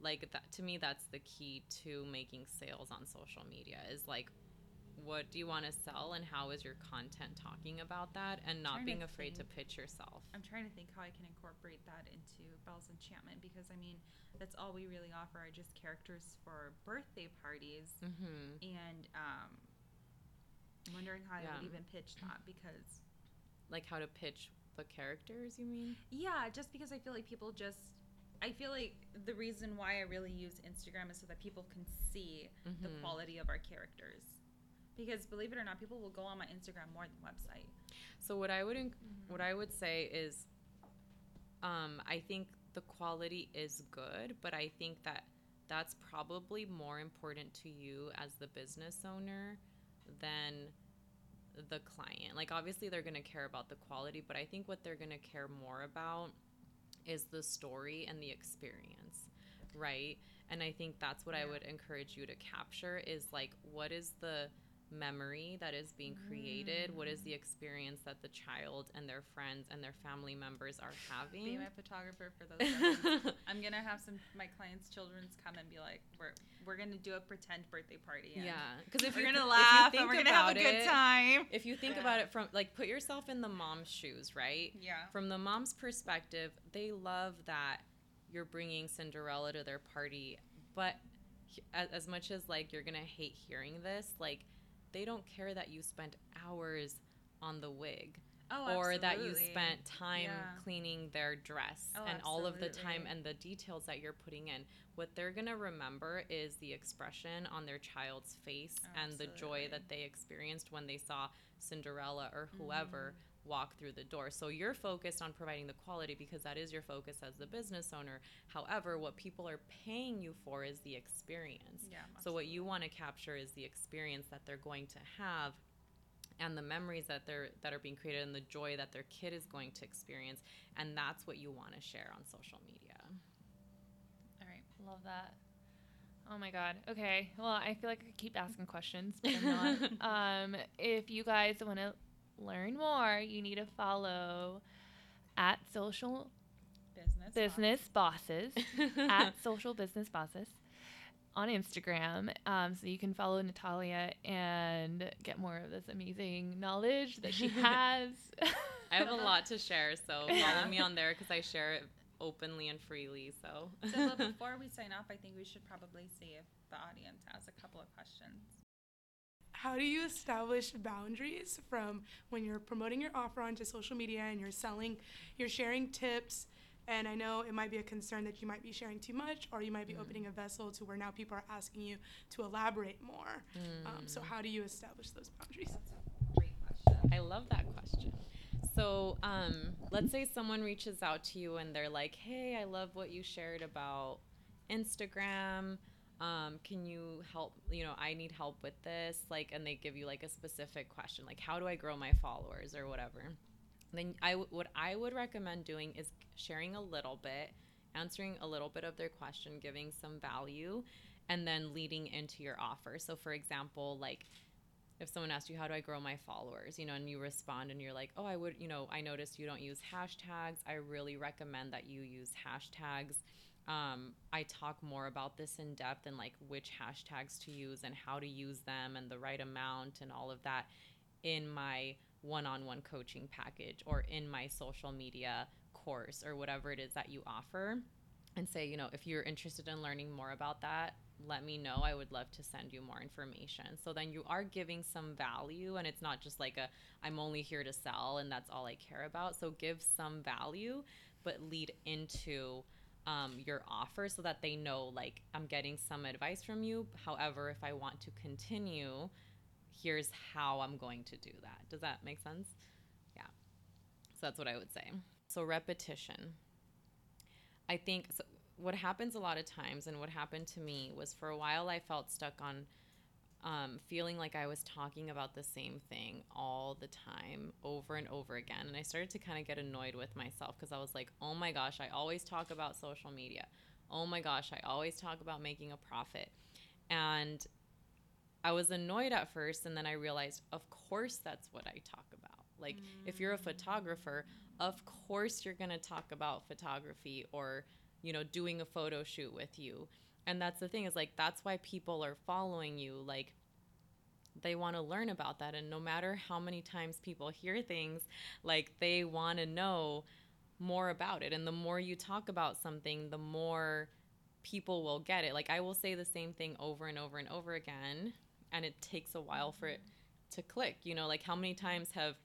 Like that to me that's the key to making sales on social media is like what do you want to sell and how is your content talking about that and not being to afraid to pitch yourself. I'm trying to think how I can incorporate that into Belle's Enchantment because I mean that's all we really offer are just characters for birthday parties, Mhm. and um, I'm wondering how I would even pitch that because Like how to pitch the characters, you mean? Yeah, just because I feel like people just I feel like the reason why I really use Instagram is so that people can see the Mhm. quality of our characters. Because believe it or not, people will go on my Instagram more than website. So what I would inc- what I would say is, um, I think the quality is good, but I think that that's probably more important to you as the business owner than the client. Like obviously they're going to care about the quality, but I think what they're going to care more about is the story and the experience, right? And I think that's what yeah. I would encourage you to capture is like what is the memory that is being created? Mm. What is the mm. experience that the child and their friends and their family members are having? Be my photographer for those. I'm gonna have some my clients' children's come and be like, we're we're gonna do a pretend birthday party. Yeah, because if we're gonna laugh and we're gonna have a good it, time. If you think yeah. about it from like put yourself in the mom's shoes, right? Yeah. From the mom's perspective, they love that you're bringing Cinderella to their party, but as, as much as like you're gonna hate hearing this, like they don't care that you spent hours on the wig. Oh, or that you spent time yeah. cleaning their dress oh, and absolutely. all of the time and the details that you're putting in. What they're going to remember is the expression on their child's face oh, and the joy that they experienced when they saw Cinderella or whoever mm walk through the door. So you're focused on providing the quality because that is your focus as the business owner. However, what people are paying you for is the experience. Yeah, so what you want to capture is the experience that they're going to have and the memories that they're that are being created and the joy that their kid is going to experience and that's what you want to share on social media. All right, love that. Oh my god. Okay. Well, I feel like I keep asking questions, but I'm not. um, if you guys want to learn more, you need to follow at social business, business bosses, at social business bosses on Instagram. Um, so you can follow Natalia and get more of this amazing knowledge that she has. I have a lot to share, so follow me on there because I share it openly and freely. So, so before we sign off, I think we should probably see if the audience has a couple of questions how do you establish boundaries from when you're promoting your offer onto social media and you're selling, you're sharing tips, and I know it might be a concern that you might be sharing too much, or you might be mm. opening a vessel to where now people are asking you to elaborate more. Mm. Um, so, mm. how do you establish those boundaries? That's a great question. I love that question. So, um, let's say someone reaches out to you and they're like, "Hey, I love what you shared about Instagram." Um, can you help you know i need help with this like and they give you like a specific question like how do i grow my followers or whatever. Then I w- what i would recommend doing is sharing a little bit answering a little bit of their question giving some value and then leading into your offer. So for example like if someone asks you how do i grow my followers? You know and you respond and you're like oh i would you know i noticed you don't use hashtags. I really recommend that you use hashtags um, I talk more about this in depth and like which hashtags to use and how to use them and the right amount and all of that in my one on one coaching package or in my social media course or whatever it is that you offer. And say, you know, if you're interested in learning more about that, let me know. I would love to send you more information. So then you are giving some value and it's not just like a I'm only here to sell and that's all I care about. So give some value, but lead into um, your offer so that they know like I'm getting some advice from you. However, if I want to continue, here's how I'm going to do that. Does that make sense? Yeah. So that's what I would say. So repetition. I think so what happens a lot of times and what happened to me was for a while I felt stuck on um, feeling like I was talking about the same thing all the time, over and over again. And I started to kind of get annoyed with myself because I was like, oh my gosh, I always talk about social media. Oh my gosh, I always talk about making a profit. And I was annoyed at first, and then I realized, of course, that's what I talk about. Like, mm. if you're a photographer, of course, you're going to talk about photography or, you know, doing a photo shoot with you and that's the thing is like that's why people are following you like they want to learn about that. And no matter how many times people hear things like they want to know more about it. And the more you talk about something the more people will get it. Like i will say the same thing over and over and over again and it takes a while for it to click. You know like how many times have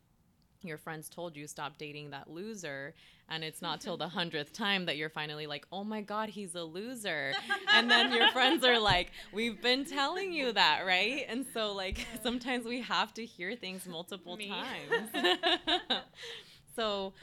your friends told you stop dating that loser and it's not till the hundredth time that you're finally like oh my god he's a loser and then your friends are like we've been telling you that right and so like sometimes we have to hear things multiple Me. times so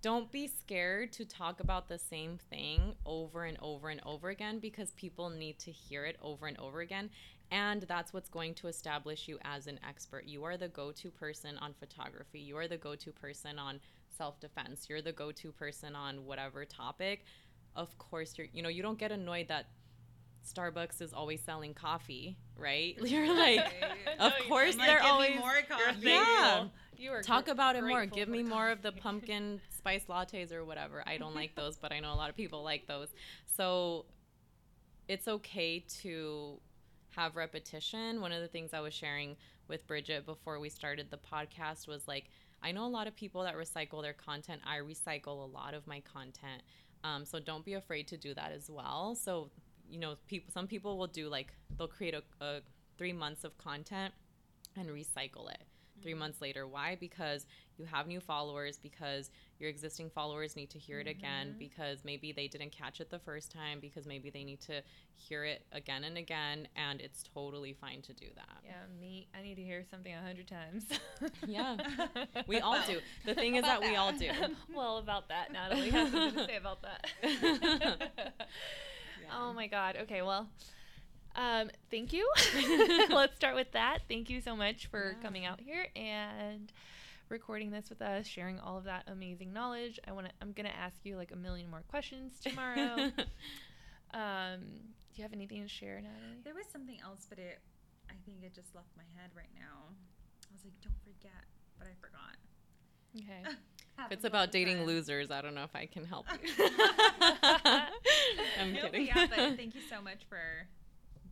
don't be scared to talk about the same thing over and over and over again because people need to hear it over and over again. And that's what's going to establish you as an expert. You are the go to person on photography, you are the go to person on self defense, you're the go to person on whatever topic. Of course, you're, you know, you don't get annoyed that Starbucks is always selling coffee, right? You're like, of No, course like, they're "Give me always more coffee." Yeah. You are talk gr- about it more. Give me more of the pumpkin spice lattes or whatever. I don't like those, but I know a lot of people like those. So it's okay to have repetition. One of the things I was sharing with Bridget before we started the podcast was like, I know a lot of people that recycle their content. I recycle a lot of my content. Um, so don't be afraid to do that as well. So, you know, people, some people will do like, they'll create a, a three months of content and recycle it three mm-hmm. months later. Why? Because you have new followers, because your existing followers need to hear it again, mm-hmm. because maybe they didn't catch it the first time, because maybe they need to hear it again and again, and it's totally fine to do that. Yeah, me. I need to hear something a hundred times. Yeah. We all do. The thing is that we all do. well, about that, Natalie has something to say about that. Oh my God. Okay, well, um, thank you. Let's start with that. Thank you so much for Yeah. coming out here and recording this with us, sharing all of that amazing knowledge. I want to. I'm gonna ask you like a million more questions tomorrow. um, do you have anything to share, Natalie? There was something else, but it, I think it just left my head right now. I was like, don't forget, but I forgot. Okay. If it's about dating losers, I don't know if I can help you. I'm No, kidding. Yeah, but thank you so much for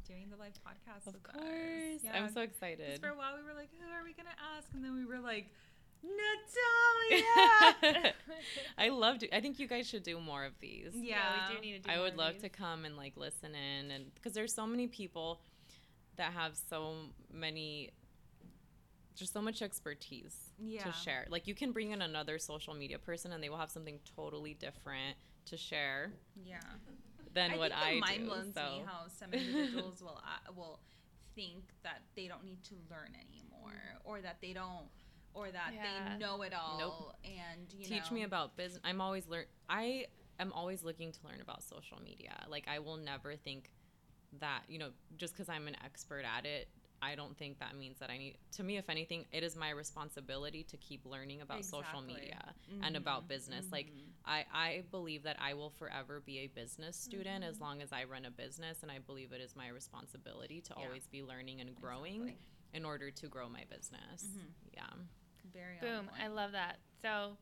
doing the live podcast Of with course. us. Yeah, I'm so excited. for a while we were like, who are we gonna ask? And then we were like, Natalia. I loved it. I think you guys should do more of these. yeah, we do need to do I more would of love these. to come and like listen in and because there's so many people that have so many just so much expertise Yeah. to share. Like you can bring in another social media person and they will have something totally different to share Yeah. than what think I it mind do. blows so me how some individuals will uh, will think that they don't need to learn anymore, or that they don't, or that Yeah. they know it all. Nope. And you know teach know, me about business. I'm always learn. I am always looking to learn about social media. Like I will never think that you know just because I'm an expert at it. I don't think that means that I need. To me, if anything, it is my responsibility to keep learning about social Exactly. media and about Mhm, business. Like mhm. I, I believe that I will forever be a business student as long as I run a business, and I believe it is my responsibility to Yeah. always be learning and growing Exactly. in order to grow my business. Mhm. Yeah. very Boom. I love that. So,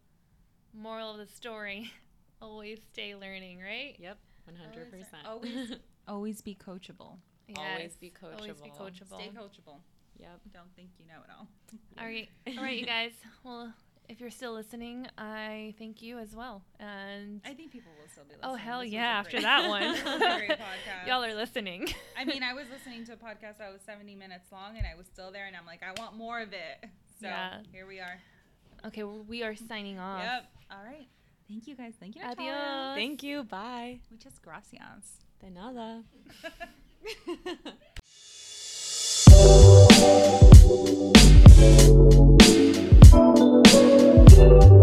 moral of the story: always stay learning, right? Yep. One hundred percent. always- always be coachable. Always be coachable. Always be coachable. coachable. Stay coachable. Yep. Don't think you know it all. All right, all right, you guys. Well, if you're still listening, I thank you as well. And I think people will still be oh, listening. oh hell This yeah! After great- that one, this was a great podcast. y'all are listening. I mean, I was listening to a podcast that was 70 minutes long, and I was still there, and I'm like, I want more of it. So Yeah. here we are. okay, well, we are signing off. Yep. All right. Thank you guys. Thank you. Adios. Thank you. Bye. Muchas gracias. De nada thank you